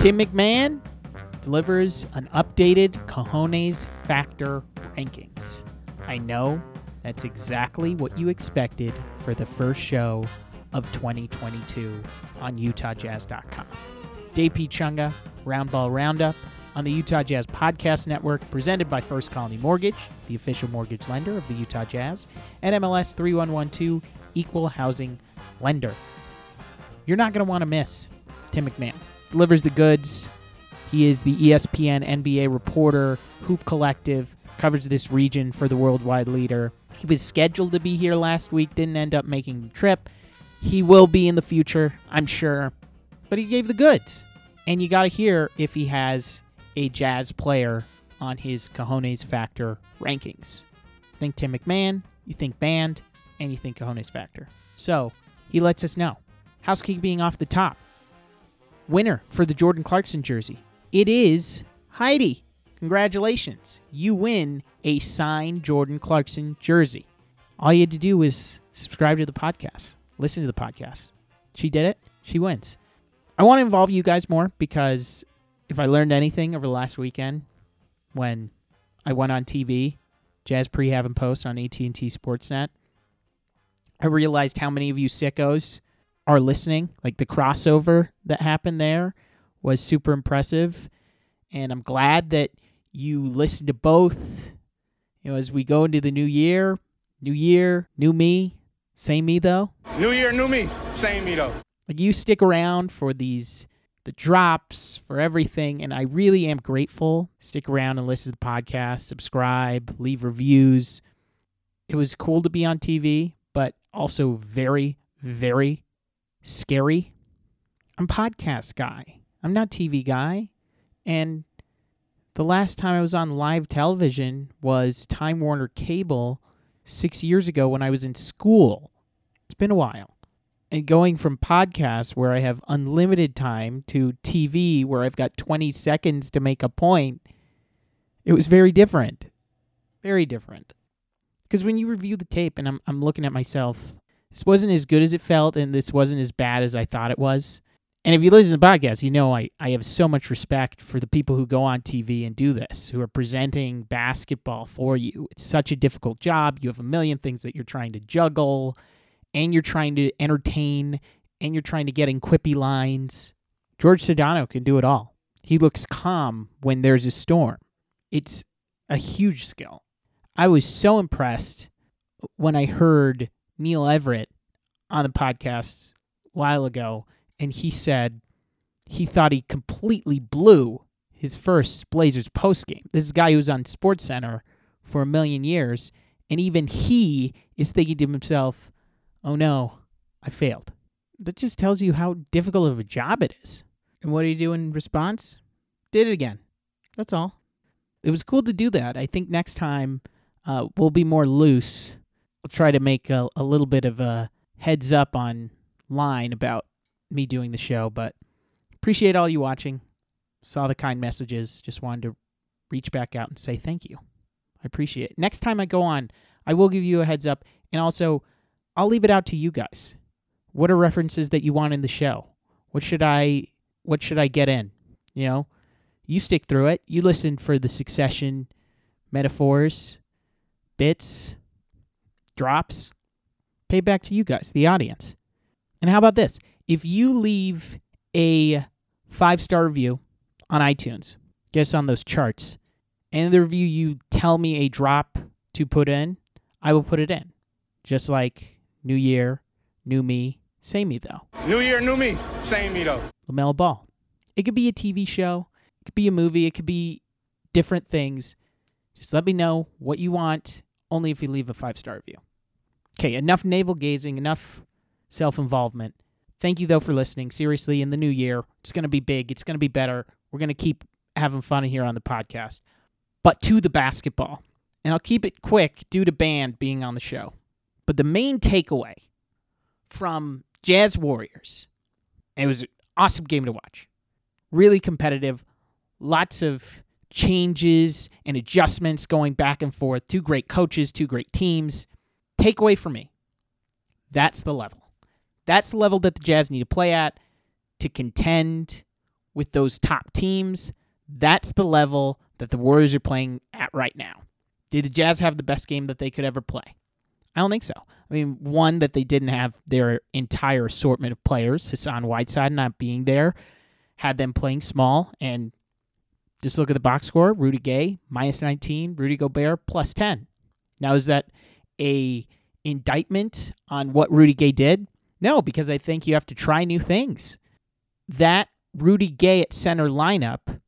Tim MacMahon delivers an updated Cojones Factor rankings. I know that's exactly what you expected for the first show of 2022 on UtahJazz.com. JP Chunga, Roundball Roundup on the Utah Jazz Podcast Network, presented by First Colony Mortgage, the official mortgage lender of the Utah Jazz, and MLS 3112, Equal Housing Lender. You're not going to want to miss Tim MacMahon. Delivers the goods. He is the ESPN NBA reporter, Hoop Collective, covers this region for the worldwide leader. He was scheduled to be here last week, didn't end up making the trip. He will be in the future, I'm sure. But he gave the goods. And you got to hear if he has a jazz player on his Cojones Factor rankings. Think Tim MacMahon, you think band, and you think Cojones Factor. So he lets us know. Housekeeping being off the top. Winner for the Jordan Clarkson jersey. It is Heidi. Congratulations. You win a signed Jordan Clarkson jersey. All you had to do was subscribe to the podcast, listen to the podcast. She did it. She wins. I want to involve you guys more because if I learned anything over the last weekend when I went on TV, Jazz Prehab and Post on AT&T Sportsnet, I realized how many of you sickos are listening. Like the crossover that happened there was super impressive, and I'm glad that you listened to both. You know, as we go into the new year, new year, new me, same me though. New year, new me. Same me though. Like you stick around for these the drops, for everything, and I really am grateful. Stick around and listen to the podcast, subscribe, leave reviews. It was cool to be on TV, but also very, very scary. I'm podcast guy. I'm not TV guy. And the last time I was on live television was Time Warner Cable six years ago when I was in school. It's been a while. And going from podcasts where I have unlimited time to TV where I've got 20 seconds to make a point, it was very different. Very different. Because when you review the tape and I'm, I'm looking at myself, this wasn't as good as it felt and this wasn't as bad as I thought it was. And if you listen to the podcast, you know I, I have so much respect for the people who go on TV and do this, who are presenting basketball for you. It's such a difficult job. You have a million things that you're trying to juggle, and you're trying to entertain, and you're trying to get in quippy lines. George Sedano can do it all. He looks calm when there's a storm. It's a huge skill. I was so impressed when I heard Neil Everett on the podcast a while ago and he said he thought he completely blew his first Blazers post game. This is a guy who was on Sports Center for a million years, and even he is thinking to himself, "Oh no, I failed." That just tells you how difficult of a job it is. And what do you do in response? Did it again. That's all. It was cool to do that. I think next time uh, we'll be more loose. We'll try to make a, a little bit of a heads up on line about me doing the show, but appreciate all you watching. Saw the kind messages. Just wanted to reach back out and say thank you. I appreciate it. Next time I go on, I will give you a heads up, and also I'll leave it out to you guys. What are references that you want in the show? What should I what should I get in? You know, you stick through it. You listen for the succession metaphors, bits, drops. Pay back to you guys, the audience. And how about this? If you leave a five star review on iTunes, get us on those charts, and the review you tell me a drop to put in, I will put it in. Just like New Year, New Me, same me though. New year, new me. Same me though. LaMelo Ball. It could be a TV show, it could be a movie, it could be different things. Just let me know what you want, only if you leave a five star review. Okay, enough navel gazing, enough self involvement. Thank you, though, for listening. Seriously, in the new year, it's going to be big. It's going to be better. We're going to keep having fun here on the podcast. But to the basketball. And I'll keep it quick due to Band being on the show. But the main takeaway from Jazz Warriors, it was an awesome game to watch. Really competitive. Lots of changes and adjustments going back and forth. Two great coaches, two great teams. Takeaway for me that's the level. That's the level that the Jazz need to play at to contend with those top teams. That's the level that the Warriors are playing at right now. Did the Jazz have the best game that they could ever play? I don't think so. I mean, one that they didn't have their entire assortment of players, Hassan Whiteside not being there, had them playing small. And just look at the box score: Rudy Gay minus 19, Rudy Gobert plus 10. Now, is that a indictment on what Rudy Gay did? No, because I think you have to try new things. That Rudy Gay at center lineup,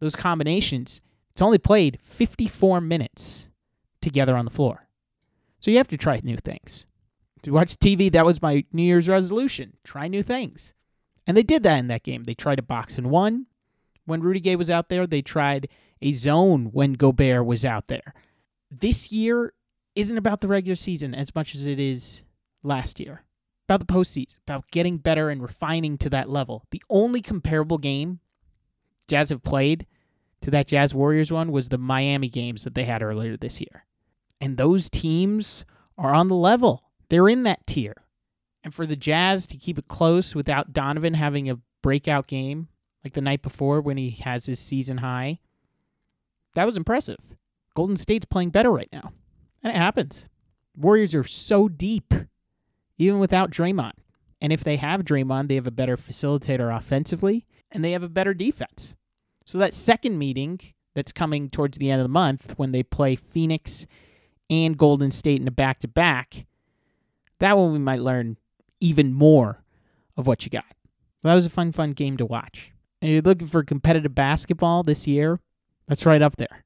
those combinations, it's only played 54 minutes together on the floor. So you have to try new things. To watch TV, that was my New Year's resolution. Try new things. And they did that in that game. They tried a box and one when Rudy Gay was out there. They tried a zone when Gobert was out there. This year isn't about the regular season as much as it is last year. About the postseason, about getting better and refining to that level. The only comparable game Jazz have played to that Jazz Warriors one was the Miami games that they had earlier this year. And those teams are on the level. They're in that tier. And for the Jazz to keep it close without Donovan having a breakout game like the night before when he has his season high, that was impressive. Golden State's playing better right now. And it happens. Warriors are so deep, even without Draymond. And if they have Draymond, they have a better facilitator offensively, and they have a better defense. So that second meeting that's coming towards the end of the month when they play Phoenix and Golden State in a back to back, that one we might learn even more of what you got. That was a fun, fun game to watch. And you're looking for competitive basketball this year, that's right up there.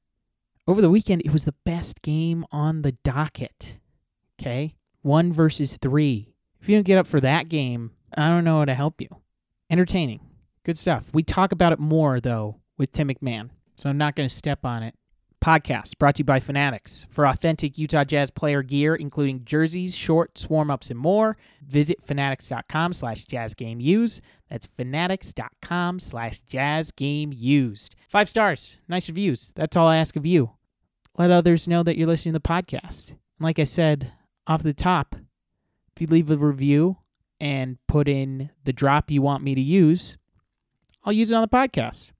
Over the weekend, it was the best game on the docket. Okay? One versus three. If you don't get up for that game, I don't know how to help you. Entertaining. Good stuff. We talk about it more, though, with Tim MacMahon, so I'm not going to step on it podcast brought to you by Fanatics. For authentic Utah Jazz player gear, including jerseys, shorts, warm-ups, and more, visit fanatics.com slash jazzgameused. That's fanatics.com slash jazzgameused. Five stars, nice reviews. That's all I ask of you. Let others know that you're listening to the podcast. And Like I said off the top, if you leave a review and put in the drop you want me to use, I'll use it on the podcast.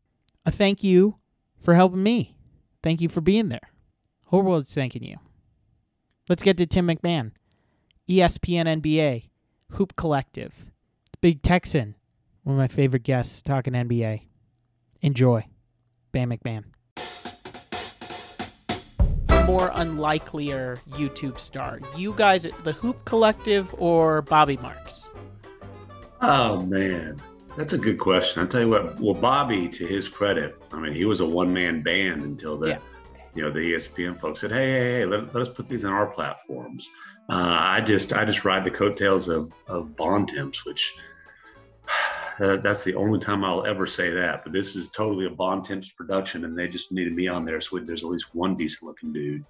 A thank you for helping me. Thank you for being there. Whole world's thanking you. Let's get to Tim MacMahon, ESPN NBA, Hoop Collective, Big Texan, one of my favorite guests talking NBA. Enjoy. Bam MacMahon. More unlikelier YouTube star, you guys at the Hoop Collective or Bobby Marks? Oh man, that's a good question. I'll tell you what. Well, Bobby, to his credit, I mean, he was a one-man band until the, yeah. you know, the ESPN folks said, "Hey, hey, hey, let, let us put these on our platforms." Uh, I just, I just ride the coattails of of Bontemps, which uh, that's the only time I'll ever say that. But this is totally a Bontemps production, and they just needed me on there, so there's at least one decent-looking dude.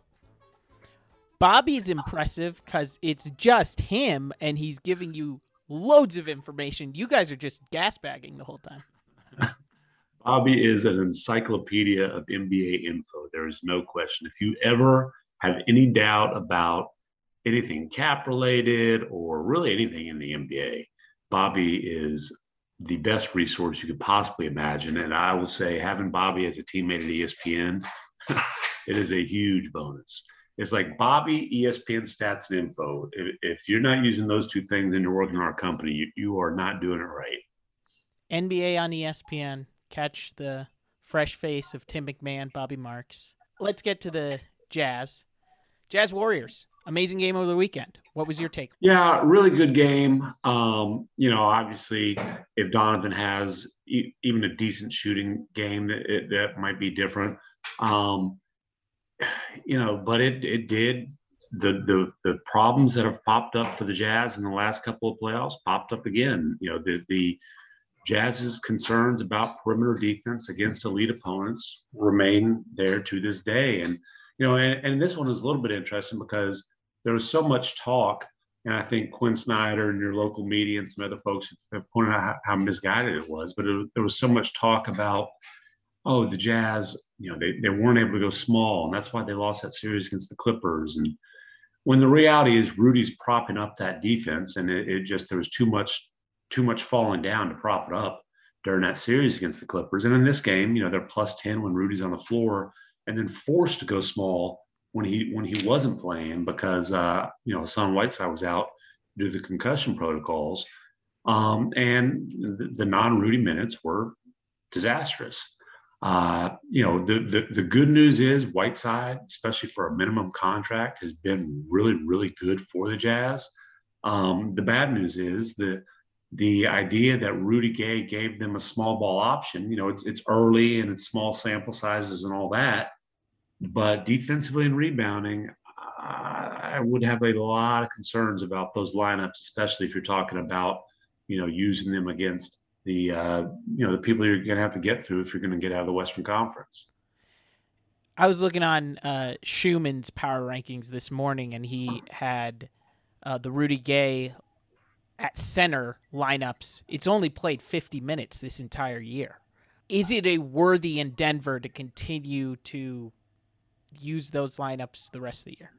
Bobby's impressive because it's just him, and he's giving you loads of information. You guys are just gas bagging the whole time. Bobby is an encyclopedia of NBA info. There is no question. If you ever have any doubt about anything cap related or really anything in the NBA, Bobby is the best resource you could possibly imagine. And I will say, having Bobby as a teammate at ESPN, it is a huge bonus. It's like Bobby, ESPN stats and info. If, if, you're not using those two things and you're working on our company, you, you are not doing it right. NBA on ESPN. Catch the fresh face of Tim MacMahon, Bobby Marks. Let's get to the Jazz. Jazz Warriors. Amazing game over the weekend. What was your take? Yeah, really good game. Um, you know, obviously, if Donovan has e- even a decent shooting game, it, that might be different. Um, you know, but it it did the the the problems that have popped up for the Jazz in the last couple of playoffs popped up again. You know, the the Jazz's concerns about perimeter defense against elite opponents remain there to this day. And you know, and, and this one is a little bit interesting because there was so much talk, and I think Quin Snyder and your local media and some other folks have pointed out how, how misguided it was. But it, there was so much talk about oh, the Jazz, you know, they, they weren't able to go small, and that's why they lost that series against the Clippers. And when the reality is Rudy's propping up that defense, and it, it just there was too much too much falling down to prop it up during that series against the Clippers. And in this game, you know, they're plus 10 when Rudy's on the floor and then forced to go small when he when he wasn't playing because uh, you know Hassan Whiteside was out due to concussion protocols. Um, and the, the non-Rudy minutes were disastrous. Uh, you know, the, the, the good news is Whiteside, especially for a minimum contract, has been really, really good for the Jazz. Um, the bad news is that the idea that Rudy Gay gave them a small ball option, you know, it's it's early and it's small sample sizes and all that, but defensively and rebounding, I would have a lot of concerns about those lineups, especially if you're talking about, you know, using them against the, uh, you know, the people you're going to have to get through if you're going to get out of the Western Conference. I was looking on uh, Schuhmann's power rankings this morning, and he had uh, the Rudy Gay at center lineups. It's only played 50 minutes this entire year. Is it a worthy in Denver to continue to use those lineups the rest of the year?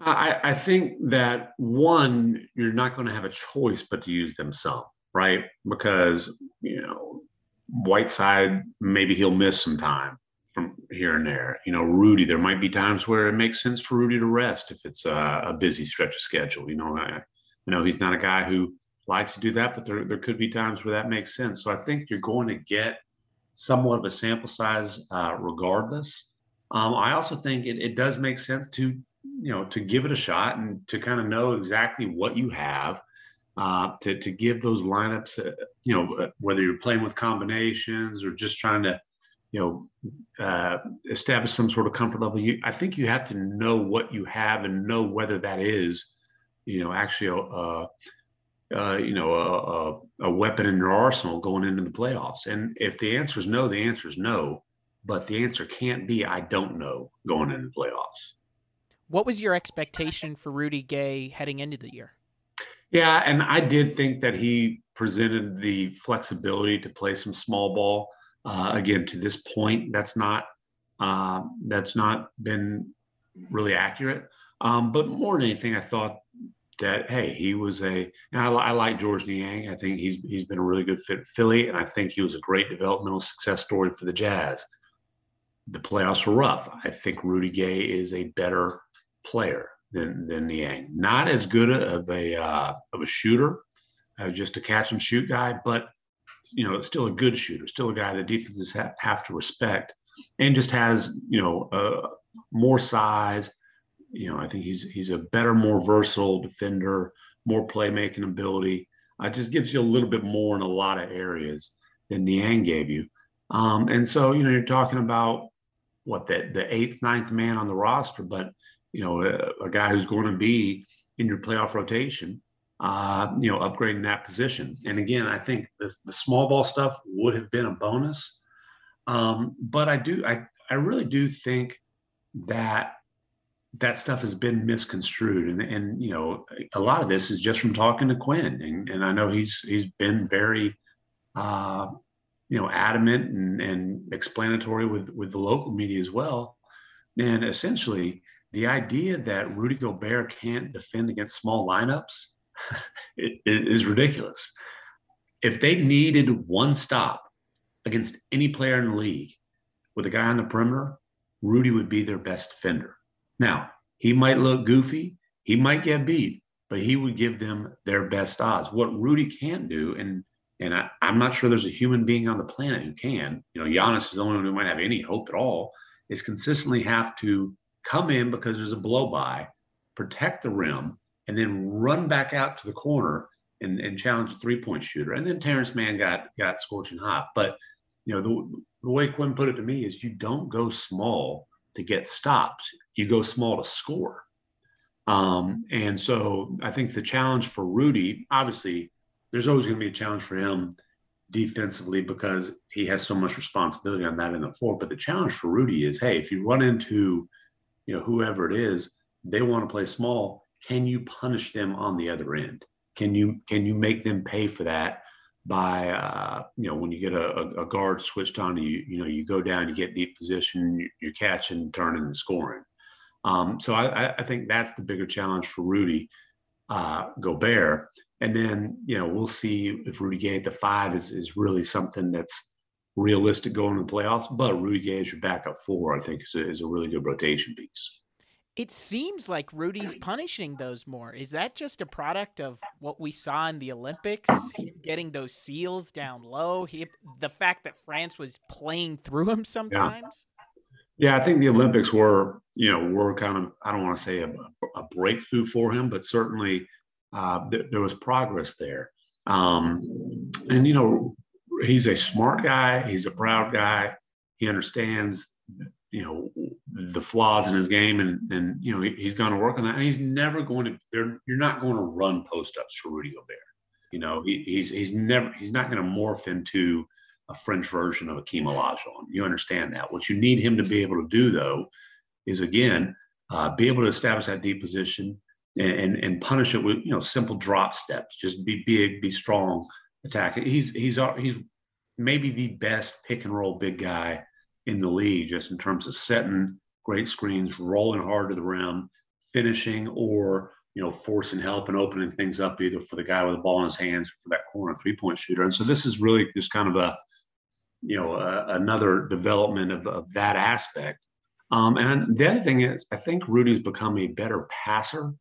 I, I think that one, you're not going to have a choice but to use them some, right? Because, you know, Whiteside, maybe he'll miss some time from here and there. You know, Rudy, there might be times where it makes sense for Rudy to rest if it's a, a busy stretch of schedule. You know, I, you know, he's not a guy who likes to do that, but there, there could be times where that makes sense. So I think you're going to get somewhat of a sample size uh, regardless. Um, I also think it, it does make sense to you know to give it a shot and to kind of know exactly what you have uh, to to give those lineups uh, you know uh, whether you're playing with combinations or just trying to you know uh, establish some sort of comfort level you, i think you have to know what you have and know whether that is you know actually a, uh, you know a, a, a weapon in your arsenal going into the playoffs. And if the answer is no the answer is no but the answer can't be I don't know going into the playoffs. What was your expectation for Rudy Gay heading into the year? Yeah, and I did think that he presented the flexibility to play some small ball. Uh, again, to this point, that's not uh, that's not been really accurate. Um, but more than anything, I thought that hey, he was a. And I, I like Georges Niang. I think he's he's been a really good fit Philly, and I think he was a great developmental success story for the Jazz the playoffs were rough. I think Rudy Gay is a better player than than Niang. Not as good of a uh, of a shooter, uh, just a catch and shoot guy, but you know, still a good shooter, still a guy that defenses ha- have to respect, and just has you know uh, more size. You know, I think he's he's a better, more versatile defender, more playmaking ability. Uh, just gives you a little bit more in a lot of areas than Niang gave you. Um, and so, you know, you're talking about what the the eighth, ninth man on the roster, but you know, a, a guy who's going to be in your playoff rotation, uh, you know, upgrading that position. And again, I think the, the small ball stuff would have been a bonus. Um, but I do, I, I really do think that that stuff has been misconstrued. And, and, you know, a lot of this is just from talking to Quin. And, and I know he's, he's been very, uh, you know, adamant and, and explanatory with, with the local media as well. And essentially, the idea that Rudy Gobert can't defend against small lineups is ridiculous. If they needed one stop against any player in the league with a guy on the perimeter, Rudy would be their best defender. Now, he might look goofy, he might get beat, but he would give them their best odds. What Rudy can't do, and and I, am not sure there's a human being on the planet who can. You know, Giannis is the only one who might have any hope at all. Is consistently have to come in because there's a blow by, protect the rim, and then run back out to the corner and, and challenge a three point shooter. And then Terance Mann got got scorching hot. But you know, the, the way Quin put it to me is you don't go small to get stopped. You go small to score. Um, and so I think the challenge for Rudy, obviously, there's always going to be a challenge for him defensively because he has so much responsibility on that in the floor. But the challenge for Rudy is, hey, if you run into, you know, whoever it is, they want to play small. Can you punish them on the other end? Can you can you make them pay for that by uh, you know when you get a, a, guard switched on you you know you go down you get deep position you're catching turning and scoring. Um, so I, I think that's the bigger challenge for Rudy uh, Gobert. And then you know we'll see if Rudy Gay at the five is is really something that's realistic going to the playoffs. But Rudy Gay as your backup four, I think, is a, is a really good rotation piece. It seems like Rudy's punishing those more. Is that just a product of what we saw in the Olympics? getting those seals down low. He, the fact that France was playing through him sometimes. Yeah. yeah I think the Olympics were, you know, were kind of I don't want to say a, a breakthrough for him, but certainly uh, th- there was progress there. Um, and you know, he's a smart guy. He's a proud guy. He understands you know the flaws in his game and and you know he, he's going to work on that and he's never going to you're not going to run post ups for Rudy Gobert you know he, he's he's never he's not going to morph into a French version of Akeem Olajuwon you understand that what you need him to be able to do though is again uh, be able to establish that deep position and, and, punish it with you know simple drop steps just be big be strong attack he's he's he's maybe the best pick and roll big guy in the league, just in terms of setting great screens, rolling hard to the rim, finishing, or you know, forcing help and opening things up either for the guy with the ball in his hands or for that corner three point shooter. And so this is really just kind of a, you know, a, another development of, of that aspect. Um, and the other thing is, I think Rudy's become a better passer.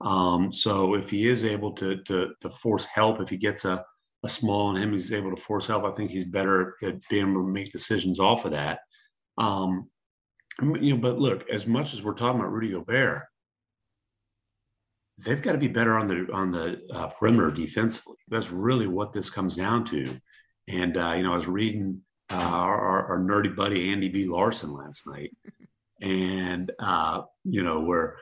Um, so if he is able to, to, to force help, if he gets a, a small on him. He's able to force help. I think he's better at being able to make decisions off of that. Um, you know, but look, as much as we're talking about Rudy Gobert, they've got to be better on the on the uh, perimeter defensively. That's really what this comes down to. And uh, you know, I was reading uh, our, our, nerdy buddy Andy B. Larsen last night, and uh, you know, where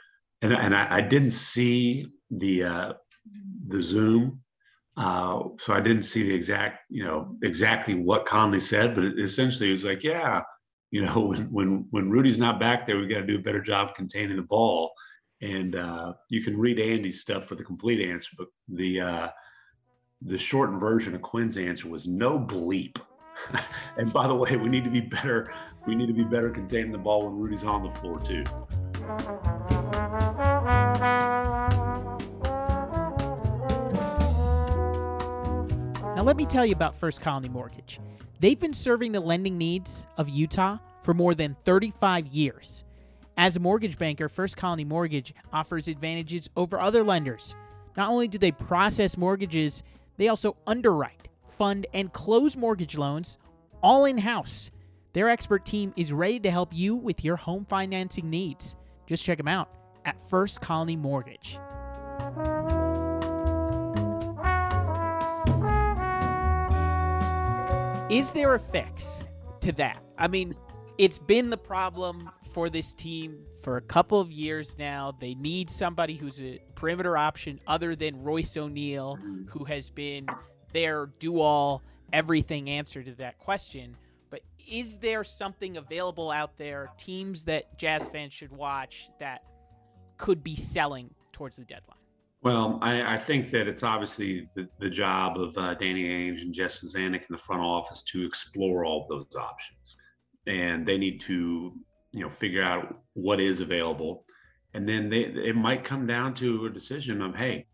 and and I, I didn't see the uh, the Zoom uh, so I didn't see the exact, you know, exactly what Conley said, but essentially it was like, yeah, you know, when when when Rudy's not back there, we got to do a better job containing the ball. And uh, you can read Andy's stuff for the complete answer, but the uh, the shortened version of Quin's answer was no bleep. and by the way, we need to be better. We need to be better containing the ball when Rudy's on the floor too. Let me tell you about First Colony Mortgage. They've been serving the lending needs of Utah for more than 35 years. As a mortgage banker, First Colony Mortgage offers advantages over other lenders. Not only do they process mortgages, they also underwrite, fund, and close mortgage loans all in house. Their expert team is ready to help you with your home financing needs. Just check them out at First Colony Mortgage. Is there a fix to that? I mean, it's been the problem for this team for a couple of years now. They need somebody who's a perimeter option other than Royce O'Neale, mm-hmm. who has been their do all everything answer to that question. But is there something available out there, teams that Jazz fans should watch that could be selling towards the deadline? Well, I, I, think that it's obviously the, the job of uh, Danny Ainge and Justin Zanik in the front office to explore all of those options, and they need to, you know, figure out what is available, and then they it might come down to a decision of, hey,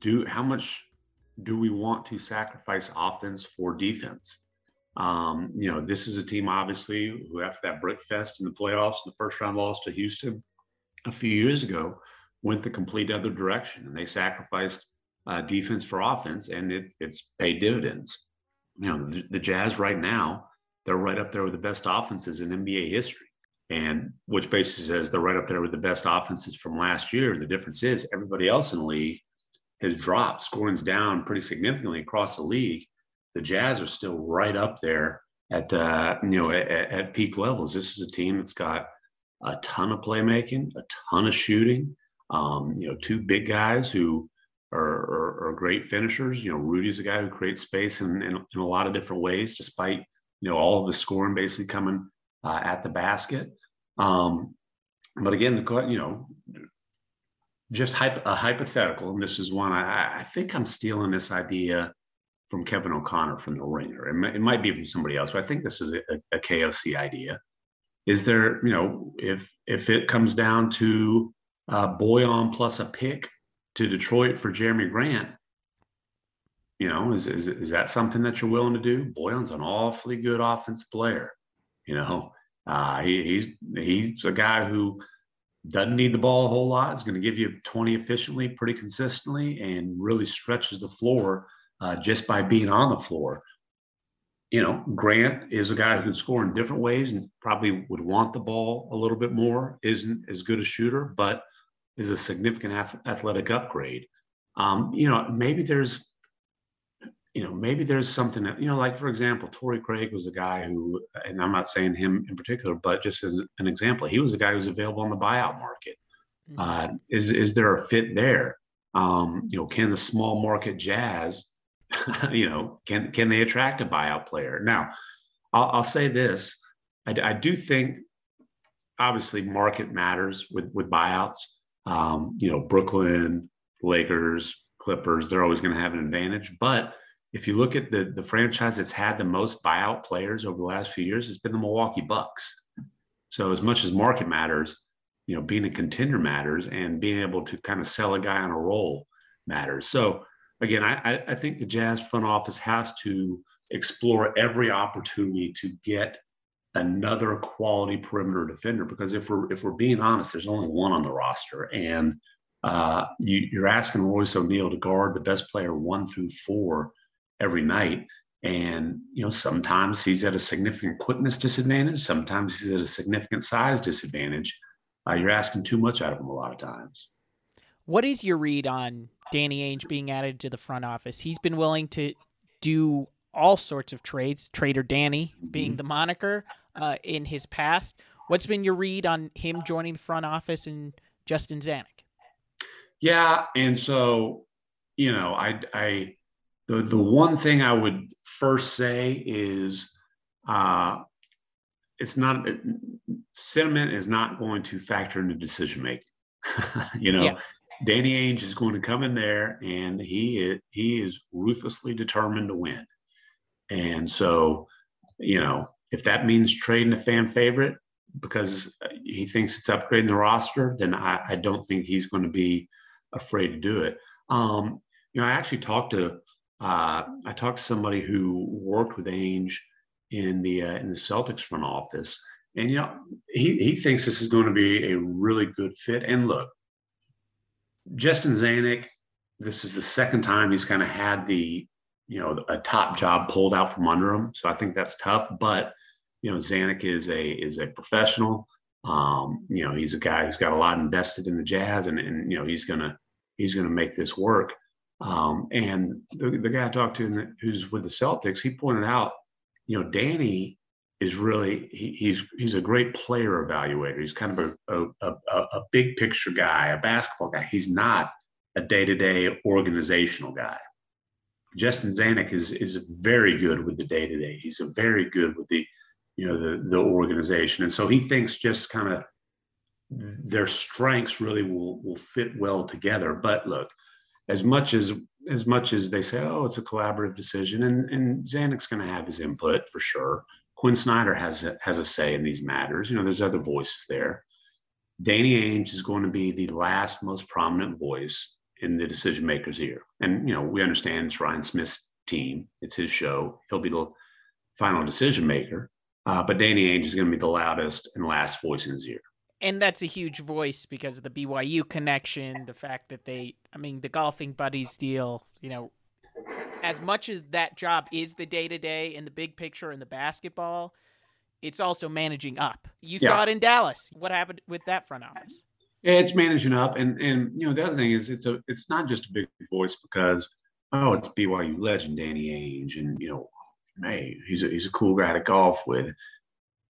do how much do we want to sacrifice offense for defense? Um, you know, this is a team obviously who, after that brick fest in the playoffs, the first round loss to Houston a few years ago went the complete other direction and they sacrificed uh, defense for offense and it, it's paid dividends. You know, the, the, Jazz right now, they're right up there with the best offenses in NBA history. And which basically says they're right up there with the best offenses from last year. The difference is everybody else in the league has dropped, scoring's down pretty significantly across the league. The Jazz are still right up there at uh, you know at, at peak levels. This is a team that's got a ton of playmaking, a ton of shooting, um, you know, two big guys who are, are, are, great finishers. You know, Rudy's a guy who creates space in, in, in, a lot of different ways, despite you know all of the scoring basically coming uh, at the basket. Um, but again, the you know, just hypo, a hypothetical, and this is one I, I think I'm stealing this idea from Kevin O'Connor from The Ringer. It, might, it might be from somebody else, but I think this is a, a KOC idea. Is there, you know, if if it comes down to uh, Bojan plus a pick to Detroit for Jerami Grant, You know, is, is, is that something that you're willing to do? Bojan's an awfully good offense player. You know, uh, he, he's he's a guy who doesn't need the ball a whole lot. Is going to give you 20 efficiently, pretty consistently, and really stretches the floor uh, just by being on the floor. You know, Grant is a guy who can score in different ways and probably would want the ball a little bit more. Isn't as good a shooter, but is a significant athletic upgrade. Um, you know, maybe there's you know, maybe there's something that, you know, like for example, Torrey Craig was a guy who, and I'm not saying him in particular, but just as an example, he was a guy who was available on the buyout market. Mm-hmm. Uh, is is there a fit there? Um, you know, can the small market Jazz, you know, can can they attract a buyout player? Now, I'll, I'll say this: I, I, do think, obviously, market matters with with buyouts. Um, you know, Brooklyn, Lakers, Clippers, they're always going to have an advantage, but if you look at the the franchise that's had the most buyout players over the last few years, it's been the Milwaukee Bucks. So as much as market matters, you know, being a contender matters, and being able to kind of sell a guy on a roll matters. So again, I, I think the Jazz front office has to explore every opportunity to get another quality perimeter defender because if we're if we're being honest, there's only one on the roster, and uh, you, are asking Royce O'Neale to guard the best player one through four every night. And, you know, sometimes he's at a significant quickness disadvantage. Sometimes he's at a significant size disadvantage. Uh, you're asking too much out of him a lot of times. What is your read on Danny Ainge being added to the front office? He's been willing to do all sorts of trades, Trader Danny being mm-hmm. the moniker uh, in his past. What's been your read on him joining the front office and Justin Zanik? Yeah, and so you know, I I the the one thing I would first say is uh, it's not sentiment is not going to factor into decision making. you know, yeah. Danny Ainge is going to come in there and he is, he is ruthlessly determined to win. And so, you know, if that means trading a fan favorite because he thinks it's upgrading the roster, then I, I don't think he's going to be afraid to do it. Um, you know, I actually talked to uh, I talked to somebody who worked with Ainge in the uh, in the Celtics front office, and you know he he thinks this is going to be a really good fit. And look, Justin Zanik, this is the second time he's kind of had the you know a top job pulled out from under him. So I think that's tough. But you know Zanik is a is a professional. Um, you know he's a guy who's got a lot invested in the Jazz, and and you know he's gonna he's gonna make this work. Um, and the, the guy I talked to the, who's with the Celtics, he pointed out, you know, Danny is really he, he's he's a great player evaluator. He's kind of a, a, a, a big picture guy, a basketball guy. He's not a day to day organizational guy. Justin Zanik is is very good with the day to day. He's a very good with the you know the the organization, and so he thinks just kind of their strengths really will will fit well together. But look, as much as as much as they say, oh, it's a collaborative decision, and and Zanik's going to have his input for sure. Quin Snyder has a, has a say in these matters. You know, there's other voices there. Danny Ainge is going to be the last most prominent voice in the decision maker's ear. And, you know, we understand it's Ryan Smith's team, it's his show. He'll be the final decision maker. Uh, but Danny Ainge is going to be the loudest and last voice in his ear and that's a huge voice because of the BYU connection, the fact that they, I mean, the golfing buddies deal, you know, as much as that job is the day to day and the big picture and the basketball, it's also managing up. You yeah. saw it in Dallas. What happened with that front office? it's managing up, and and you know the other thing is it's a it's not just a big voice because oh it's BYU legend Danny Ainge and you know hey he's a he's a cool guy to golf with.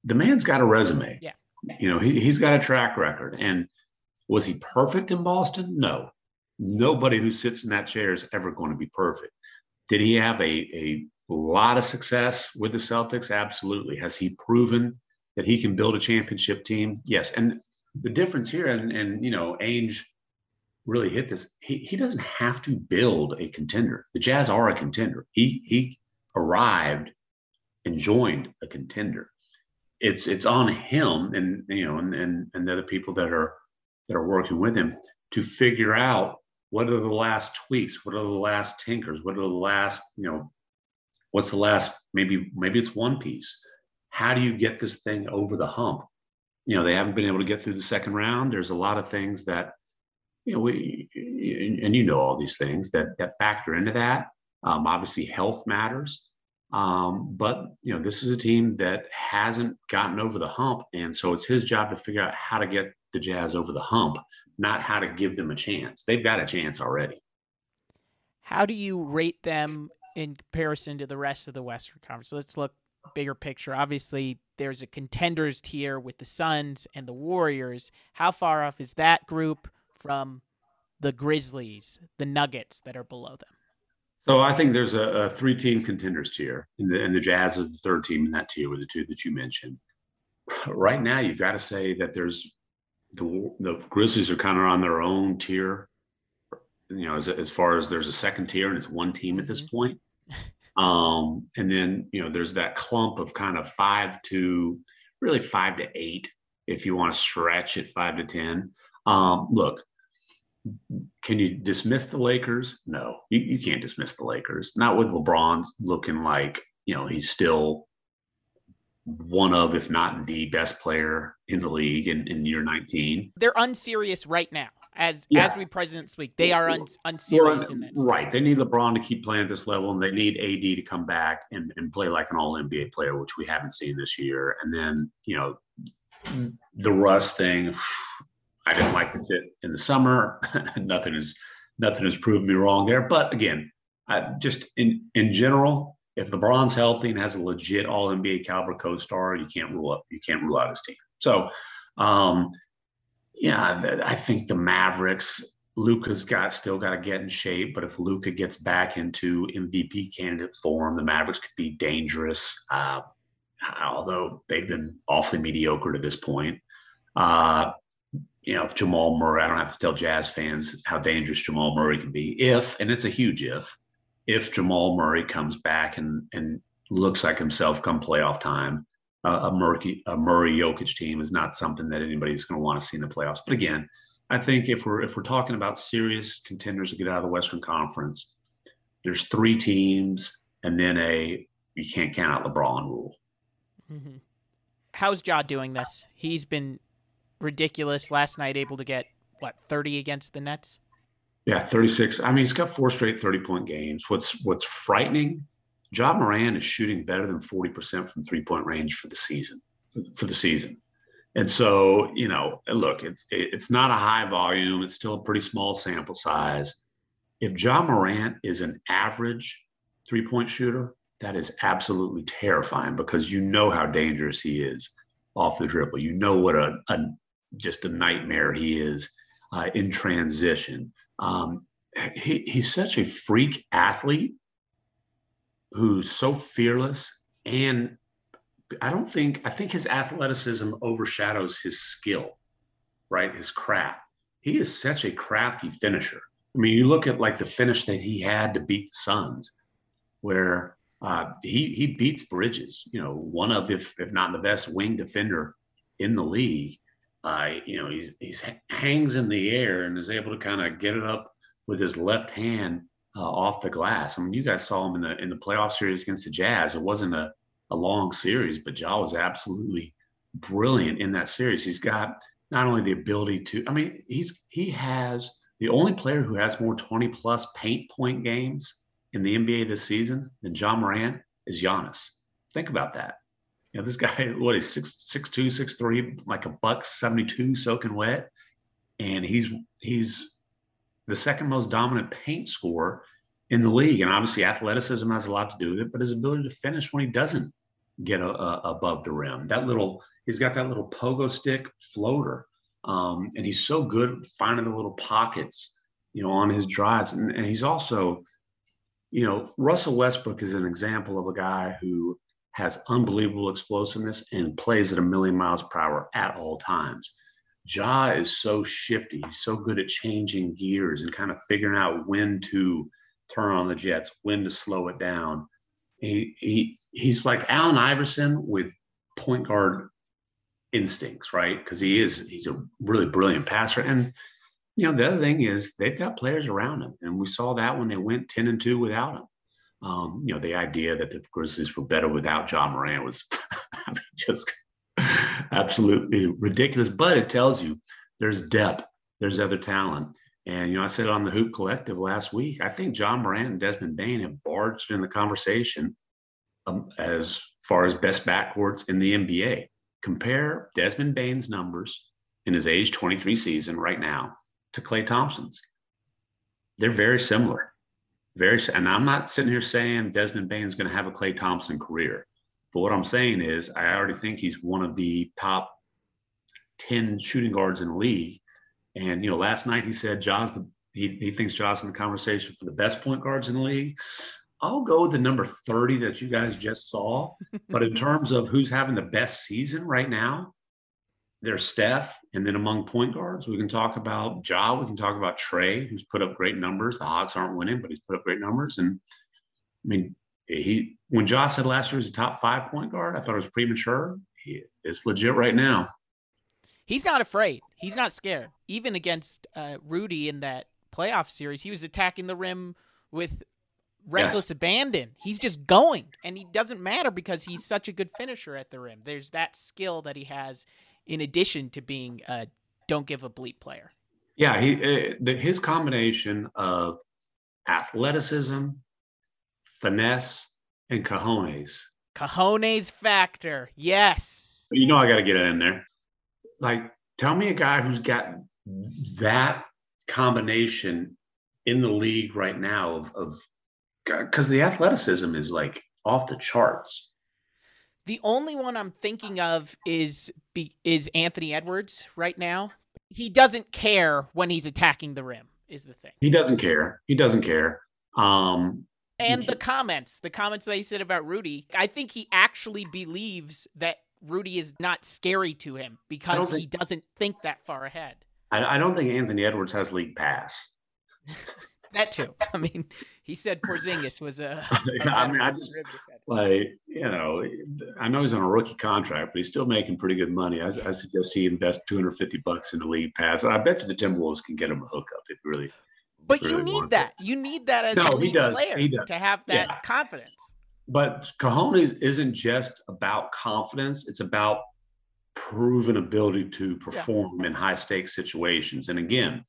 The man's got a resume. Yeah you know, he, he's got a track record. And was he perfect in Boston? No. Nobody who sits in that chair is ever going to be perfect. Did he have a, a lot of success with the Celtics? Absolutely. Has he proven that he can build a championship team? Yes. And the difference here, and, and you know, Ainge really hit this, he, he doesn't have to build a contender. The Jazz are a contender. He he arrived and joined a contender it's it's on him and you know and, and and the other people that are that are working with him to figure out what are the last tweaks? What are the last tinkers? What are the last, you know, what's the last, maybe, maybe it's one piece. How do you get this thing over the hump? You know, they haven't been able to get through the second round. There's a lot of things that, you know, we, and you know all these things that that factor into that. Um, obviously, health matters. Um, but you know, this is a team that hasn't gotten over the hump, and so it's his job to figure out how to get the Jazz over the hump, not how to give them a chance. They've got a chance already. How do you rate them in comparison to the rest of the Western Conference? Let's look bigger picture. Obviously, there's a contenders tier with the Suns and the Warriors. How far off is that group from the Grizzlies, the Nuggets that are below them? So I think there's a, a three-team contenders tier, and the, and the Jazz is the third team in that tier with the two that you mentioned. Right now, you've got to say that there's the the Grizzlies are kind of on their own tier. You know, as as far as there's a second tier and it's one team at this mm-hmm. point. Um, and then you know, there's that clump of kind of five to really five to eight, if you want to stretch it five to ten. Um, look, can you dismiss the Lakers? No, you, you can't dismiss the Lakers. Not with LeBron looking like, you know, he's still one of, if not the best player in the league in, in year 19. They're unserious right now. As yeah. as we President speak, they are un, unserious well, in this. Right. They need LeBron to keep playing at this level, and they need AD to come back and, and play like an all NBA player, which we haven't seen this year. And then, you know, the Russ thing, I didn't like the fit in the summer. nothing is nothing has proven me wrong there. But again, I, just in in general, if LeBron's healthy and has a legit All NBA caliber co-star, you can't rule up you can't rule out his team. So, um, yeah, I think the Mavericks. Luka's got still got to get in shape, but if Luka gets back into MVP candidate form, the Mavericks could be dangerous. Uh, although they've been awfully mediocre to this point. Uh, you know, if Jamal Murray, I don't have to tell Jazz fans how dangerous Jamal Murray can be. If, and it's a huge if, if Jamal Murray comes back and and looks like himself come playoff time, uh, a Murray a Murray Jokic team is not something that anybody's going to want to see in the playoffs. But again, I think if we're if we're talking about serious contenders to get out of the Western Conference, there's three teams and then a you can't count out LeBron rule. Mm-hmm. How's Ja doing this? He's been ridiculous last night, able to get what 30 against the Nets. Yeah, 36. I mean, he's got four straight 30 point games. What's what's frightening, Ja Morant is shooting better than 40% from three point range for the season. For the season. And so, you know, look, it's it's not a high volume, it's still a pretty small sample size. If Ja Morant is an average three-point shooter, that is absolutely terrifying because you know how dangerous he is off the dribble. You know what a, a just a nightmare he is uh, in transition. Um, he, he's such a freak athlete who's so fearless and I don't think I think his athleticism overshadows his skill, right? His craft. He is such a crafty finisher. I mean, you look at like the finish that he had to beat the Suns, where uh, he he beats Bridges. You know, one of if if not the best wing defender in the league, uh, you know, he's he's hangs in the air and is able to kind of get it up with his left hand uh, off the glass. I mean, you guys saw him in the in the playoff series against the Jazz. It wasn't a, a long series, but Ja was absolutely brilliant in that series. He's got not only the ability to, I mean, he's he has the only player who has more 20 plus paint point games in the NBA this season than Ja Morant is Giannis. Think about that. You know, this guy, what is six six two, six three, like a buck seventy two, soaking wet, and he's he's the second most dominant paint scorer in the league. And obviously, athleticism has a lot to do with it, but his ability to finish when he doesn't get a, a, above the rim, that little he's got that little pogo stick floater, um, and he's so good finding the little pockets, you know, on his drives, and, and he's also you know, Russell Westbrook is an example of a guy who has unbelievable explosiveness and plays at a million miles per hour at all times. Ja is so shifty. He's so good at changing gears and kind of figuring out when to turn on the jets, when to slow it down. He, he he's like Allen Iverson with point guard instincts, right? Because he is he's a really brilliant passer. And you know, the other thing is they've got players around him, and we saw that when they went ten and two without him. Um, you know, the idea that the Grizzlies were better without Ja Morant was just absolutely ridiculous. But it tells you there's depth, there's other talent. And, you know, I said on the Hoop Collective last week, I think Ja Morant and Desmond Bane have barged in the conversation um, as far as best backcourts in the NBA. Compare Desmond Bane's numbers in his age 23 season right now to Klay Thompson's. They're very similar. Very, and I'm not sitting here saying Desmond Bane's going to have a Klay Thompson career. But what I'm saying is, I already think he's one of the top 10 shooting guards in the league. And, you know, last night he said Ja's the, he, he thinks Ja's in the conversation for the best point guards in the league. I'll go with the number 30 that you guys just saw. but in terms of who's having the best season right now, there's Steph, And then among point guards, we can talk about Ja. We can talk about Trey, who's put up great numbers. The Hawks aren't winning, but he's put up great numbers. And I mean, he when Ja said last year was a top five point guard, I thought it was premature. He, it's legit right now. He's not afraid. He's not scared. Even against uh, Rudy in that playoff series, he was attacking the rim with reckless yes. abandon. He's just going, and he doesn't matter because he's such a good finisher at the rim. There's that skill that he has in addition to being a don't give a bleep player. Yeah, he uh, the, his combination of athleticism, finesse, and cojones. Cojones factor, yes. You know I got to get it in there. Like, tell me a guy who's got that combination in the league right now of of because the athleticism is like off the charts. The only one I'm thinking of is is Anthony Edwards right now. He doesn't care when he's attacking the rim. Is the thing. He doesn't care. He doesn't care. Um, and the comments, the comments that he said about Rudy, I think he actually believes that Rudy is not scary to him because think, he doesn't think that far ahead. I, I don't think Anthony Edwards has league pass. that too. I mean, he said Porzingis was a. I mean, I just like you know, I know he's on a rookie contract, but he's still making pretty good money. I, I suggest he invest 250 bucks in the league pass. I bet you the Timberwolves can get him a hookup if really. But really you need that. It. You need that as no, a league player he does. to have that yeah. confidence. But cojones is isn't just about confidence; it's about proven ability to perform yeah. in high stakes situations. And again,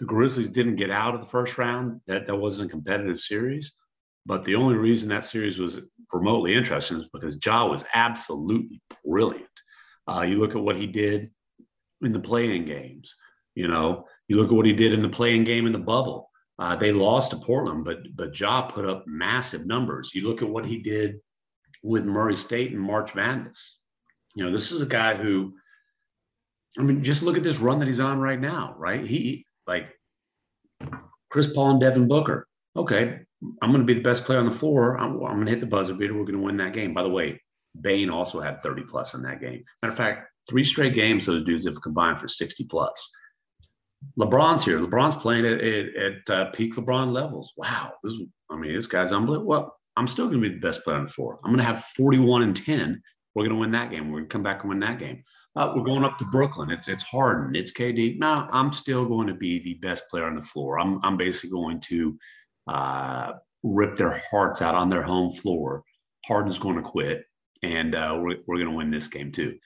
the Grizzlies didn't get out of the first round. That that wasn't a competitive series. But the only reason that series was remotely interesting is because Ja was absolutely brilliant. Uh, you look at what he did in the play-in games. You know, you look at what he did in the play-in game in the bubble. Uh, they lost to Portland, but but Ja put up massive numbers. You look at what he did with Murray State and March Madness. You know, this is a guy who, I mean, just look at this run that he's on right now, right? He like Chris Paul and Devin Booker. Okay, I'm going to be the best player on the floor. I'm, I'm going to hit the buzzer beater. We're going to win that game. By the way, Bane also had 30 plus in that game. Matter of fact, three straight games those dudes have combined for 60 plus. LeBron's here. LeBron's playing at, at, at uh, peak LeBron levels. Wow, this I mean, this guy's unbelievable. Well, I'm still going to be the best player on the floor. I'm going to have 41 and 10. We're going to win that game. We're going to come back and win that game. Uh, we're going up to Brooklyn. It's it's Harden. It's KD. No, I'm still going to be the best player on the floor. I'm I'm basically going to uh, rip their hearts out on their home floor. Harden's going to quit, and uh, we're we're going to win this game too.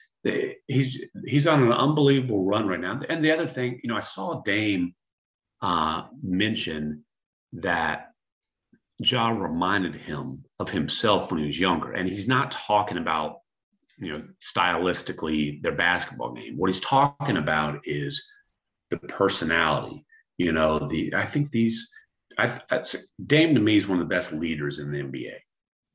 He's he's on an unbelievable run right now. And the other thing, you know, I saw Dame uh, mention that Ja reminded him of himself when he was younger, and he's not talking about you know, stylistically their basketball game. What he's talking about is the personality. You know, the I think these I, I Dame to me is one of the best leaders in the NBA,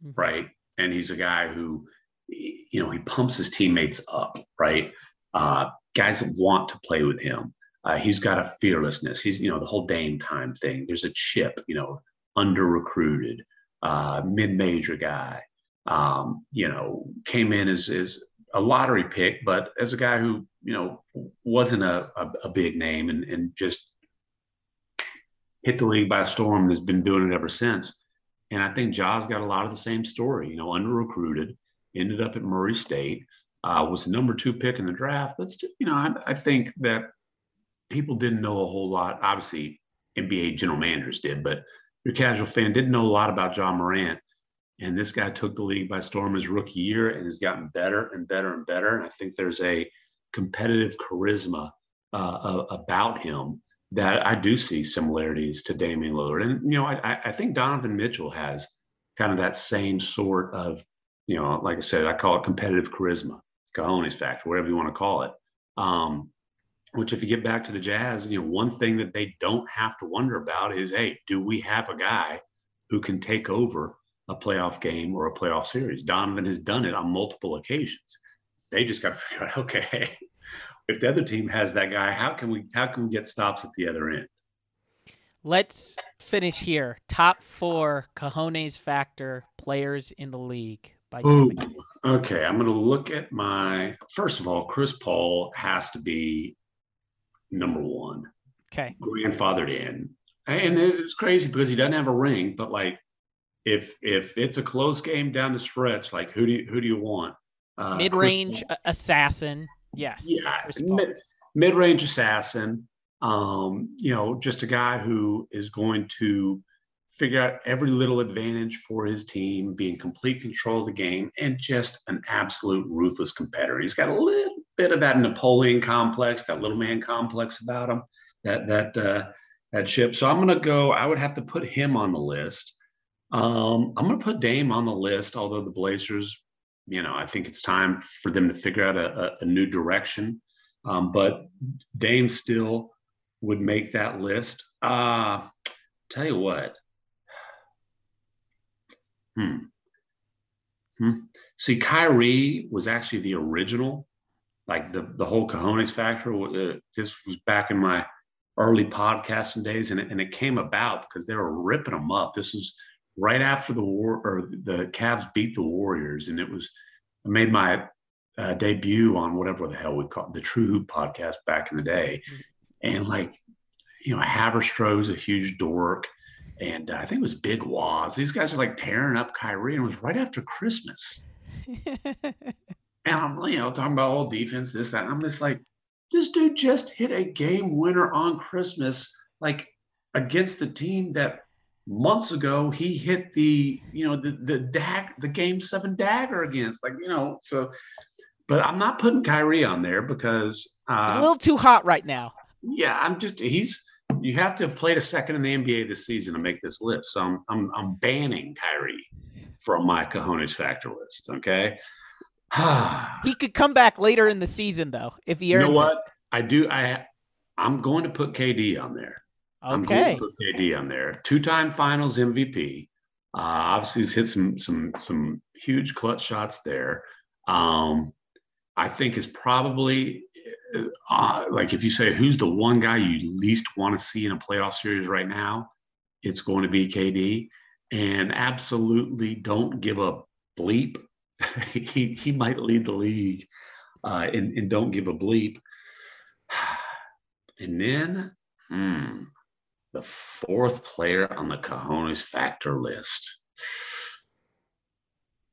mm-hmm. right? And he's a guy who, you know, he pumps his teammates up, right? Uh, guys that want to play with him. Uh, he's got a fearlessness. He's, you know, the whole Dame time thing. There's a chip, you know, under recruited, uh, mid major guy um, you know, came in as, as a lottery pick, but as a guy who, you know, wasn't a, a, a big name and, and just hit the league by storm and has been doing it ever since. And I think Ja's got a lot of the same story, you know, under recruited, ended up at Murray State, uh, was number two pick in the draft. But, still, you know, I, I think that people didn't know a whole lot. Obviously, NBA general managers did, but your casual fan didn't know a lot about Ja Morant. And this guy took the league by storm his rookie year and has gotten better and better and better. And I think there's a competitive charisma uh, about him that I do see similarities to Damian Lillard. And, you know, I, I think Donovan Mitchell has kind of that same sort of, you know, like I said, I call it competitive charisma, cojones factor, whatever you want to call it. Um, which, if you get back to the Jazz, you know, one thing that they don't have to wonder about is, hey, do we have a guy who can take over a playoff game or a playoff series? Donovan has done it on multiple occasions. They just got to figure out, okay, if the other team has that guy, how can we how can we get stops at the other end? Let's finish here. Top four cojones factor players in the league by Ooh, Okay, I'm going to look at my. First of all, Chris Paul has to be number one. Okay. Grandfathered in, and it's crazy because he doesn't have a ring, but like, if if it's a close game down the stretch, like who do you, who do you want? Uh, Mid range assassin. Yes. Yeah. Mid, mid-range assassin. Um, you know, just a guy who is going to figure out every little advantage for his team, be in complete control of the game, and just an absolute ruthless competitor. He's got a little bit of that Napoleon complex, that little man complex about him, that that uh, that ship. So I'm going to go. I would have to put him on the list. Um, I'm going to put Dame on the list, although the Blazers you know, I think it's time for them to figure out a, a, a new direction. Um, but Dame still would make that list. Uh, tell you what. Hmm. Hmm. See, Kyrie was actually the original, like the, the whole cojones factor. Uh, this was back in my early podcasting days, and it, and it came about because they were ripping them up. This is right after the war or the Cavs beat the Warriors, and it was I made my uh, debut on whatever the hell we call it, the TrueHoop podcast back in the day, and like you know Haberstroh's a huge dork, and uh, I think it was Big Waz. These guys are like tearing up Kyrie, and it was right after Christmas. and I'm you know talking about all defense, this that. And I'm just like, this dude just hit a game winner on Christmas, like against the team that months ago he hit the you know the the dag the game seven dagger against like you know so but i'm not putting Kyrie on there because uh, a little too hot right now. Yeah i'm just he's you have to have played a second in the nba this season to make this list. So i'm i'm, I'm banning Kyrie from my cojones factor list okay? He could come back later in the season though if he earns you know what it. i do i i'm going to put kd on there Okay. put KD on there. Two-time Finals MVP. Uh, obviously, he's hit some some some huge clutch shots there. Um, I think is probably uh, like if you say who's the one guy you least want to see in a playoff series right now, it's going to be KD. And absolutely don't give a bleep. he he might lead the league, uh, and and don't give a bleep. And then, hmm, the fourth player on the Cajones factor list.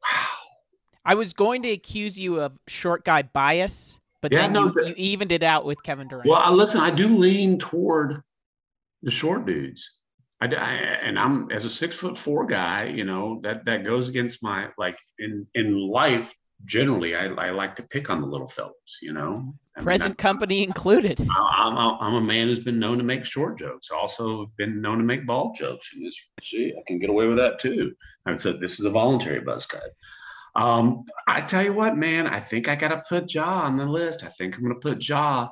Wow. I was going to accuse you of short guy bias, but yeah, then no, you, the, you, evened it out with Kevin Durant. Well, listen, I do lean toward the short dudes. I, I, and I'm as a six foot four guy, you know that that goes against my like in in life generally, I, I like to pick on the little fellows, you know. I Present mean, company included. I, I'm, I'm a man who's been known to make short jokes. Also, have been known to make bald jokes. And this, see, I can get away with that too. I said this is a voluntary buzz cut. Um, I tell you what, man, I think I got to put Ja on the list. I think I'm going to put Ja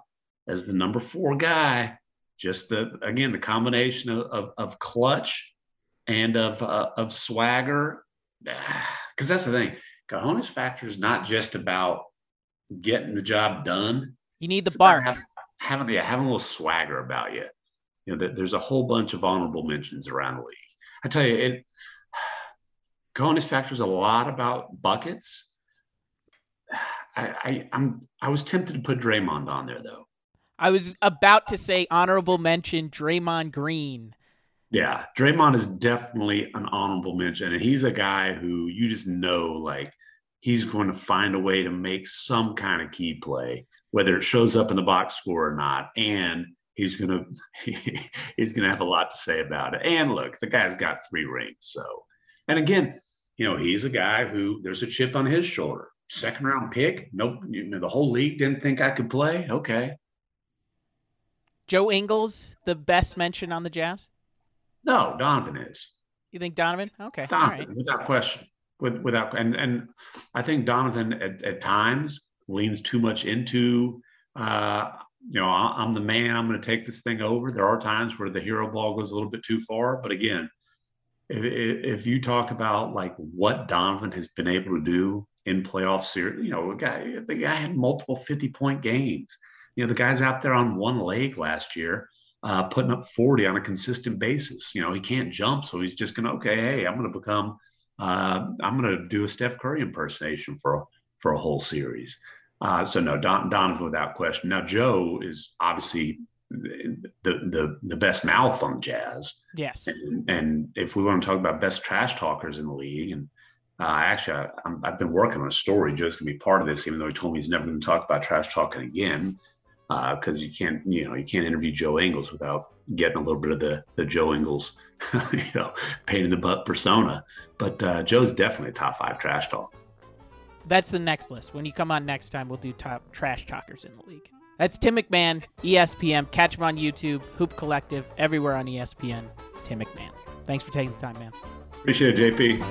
as the number four guy. Just the again the combination of of, of clutch and of uh, of swagger, because that's the thing cojones factor is not just about getting the job done. You need the bark. Having, having, yeah, having a little swagger about you. You know, there's a whole bunch of honorable mentions around the league. I tell you, it cojones factor is a lot about buckets. I, I I'm I was tempted to put Draymond on there though. I was about to say honorable mention Draymond Green. Yeah, Draymond is definitely an honorable mention, and he's a guy who you just know like he's going to find a way to make some kind of key play, whether it shows up in the box score or not. And he's gonna he's gonna have a lot to say about it. And look, the guy's got three rings. So, and again, you know, he's a guy who there's a chip on his shoulder. Second round pick. Nope. You know, the whole league didn't think I could play. Okay. Joe Ingles, the best mention on the Jazz. No, Donovan is. You think Donovan? Okay. Donovan, right. without question. With, without and and I think Donovan at, at times leans too much into uh, you know, I'm the man, I'm going to take this thing over. There are times where the hero ball goes a little bit too far. But again, if, if you talk about like what Donovan has been able to do in playoff series, you know, guy, the guy had multiple 50 point games. You know, the guy's out there on one leg last year, uh, putting up 40 on a consistent basis. You know, he can't jump. So he's just going to, okay, hey, I'm going to become, uh, I'm going to do a Steph Curry impersonation for, for a whole series. Uh, so no, Don, Donovan without question. Now Joe is obviously the the the best mouth on Jazz. Yes. And, and, if we want to talk about best trash talkers in the league, and uh, actually I, have been working on a story. Joe's gonna be part of this, even though he told me he's never going to talk about trash talking again, because uh, you can't you know you can't interview Joe Ingles without getting a little bit of the the Joe Ingles, you know, pain in the butt persona. But uh, Joe's definitely a top five trash talk. That's the next list. When you come on next time, we'll do top trash talkers in the league. That's Tim MacMahon, ESPN. Catch him on YouTube, Hoop Collective, everywhere on ESPN. Tim MacMahon. Thanks for taking the time, man. Appreciate it, JP.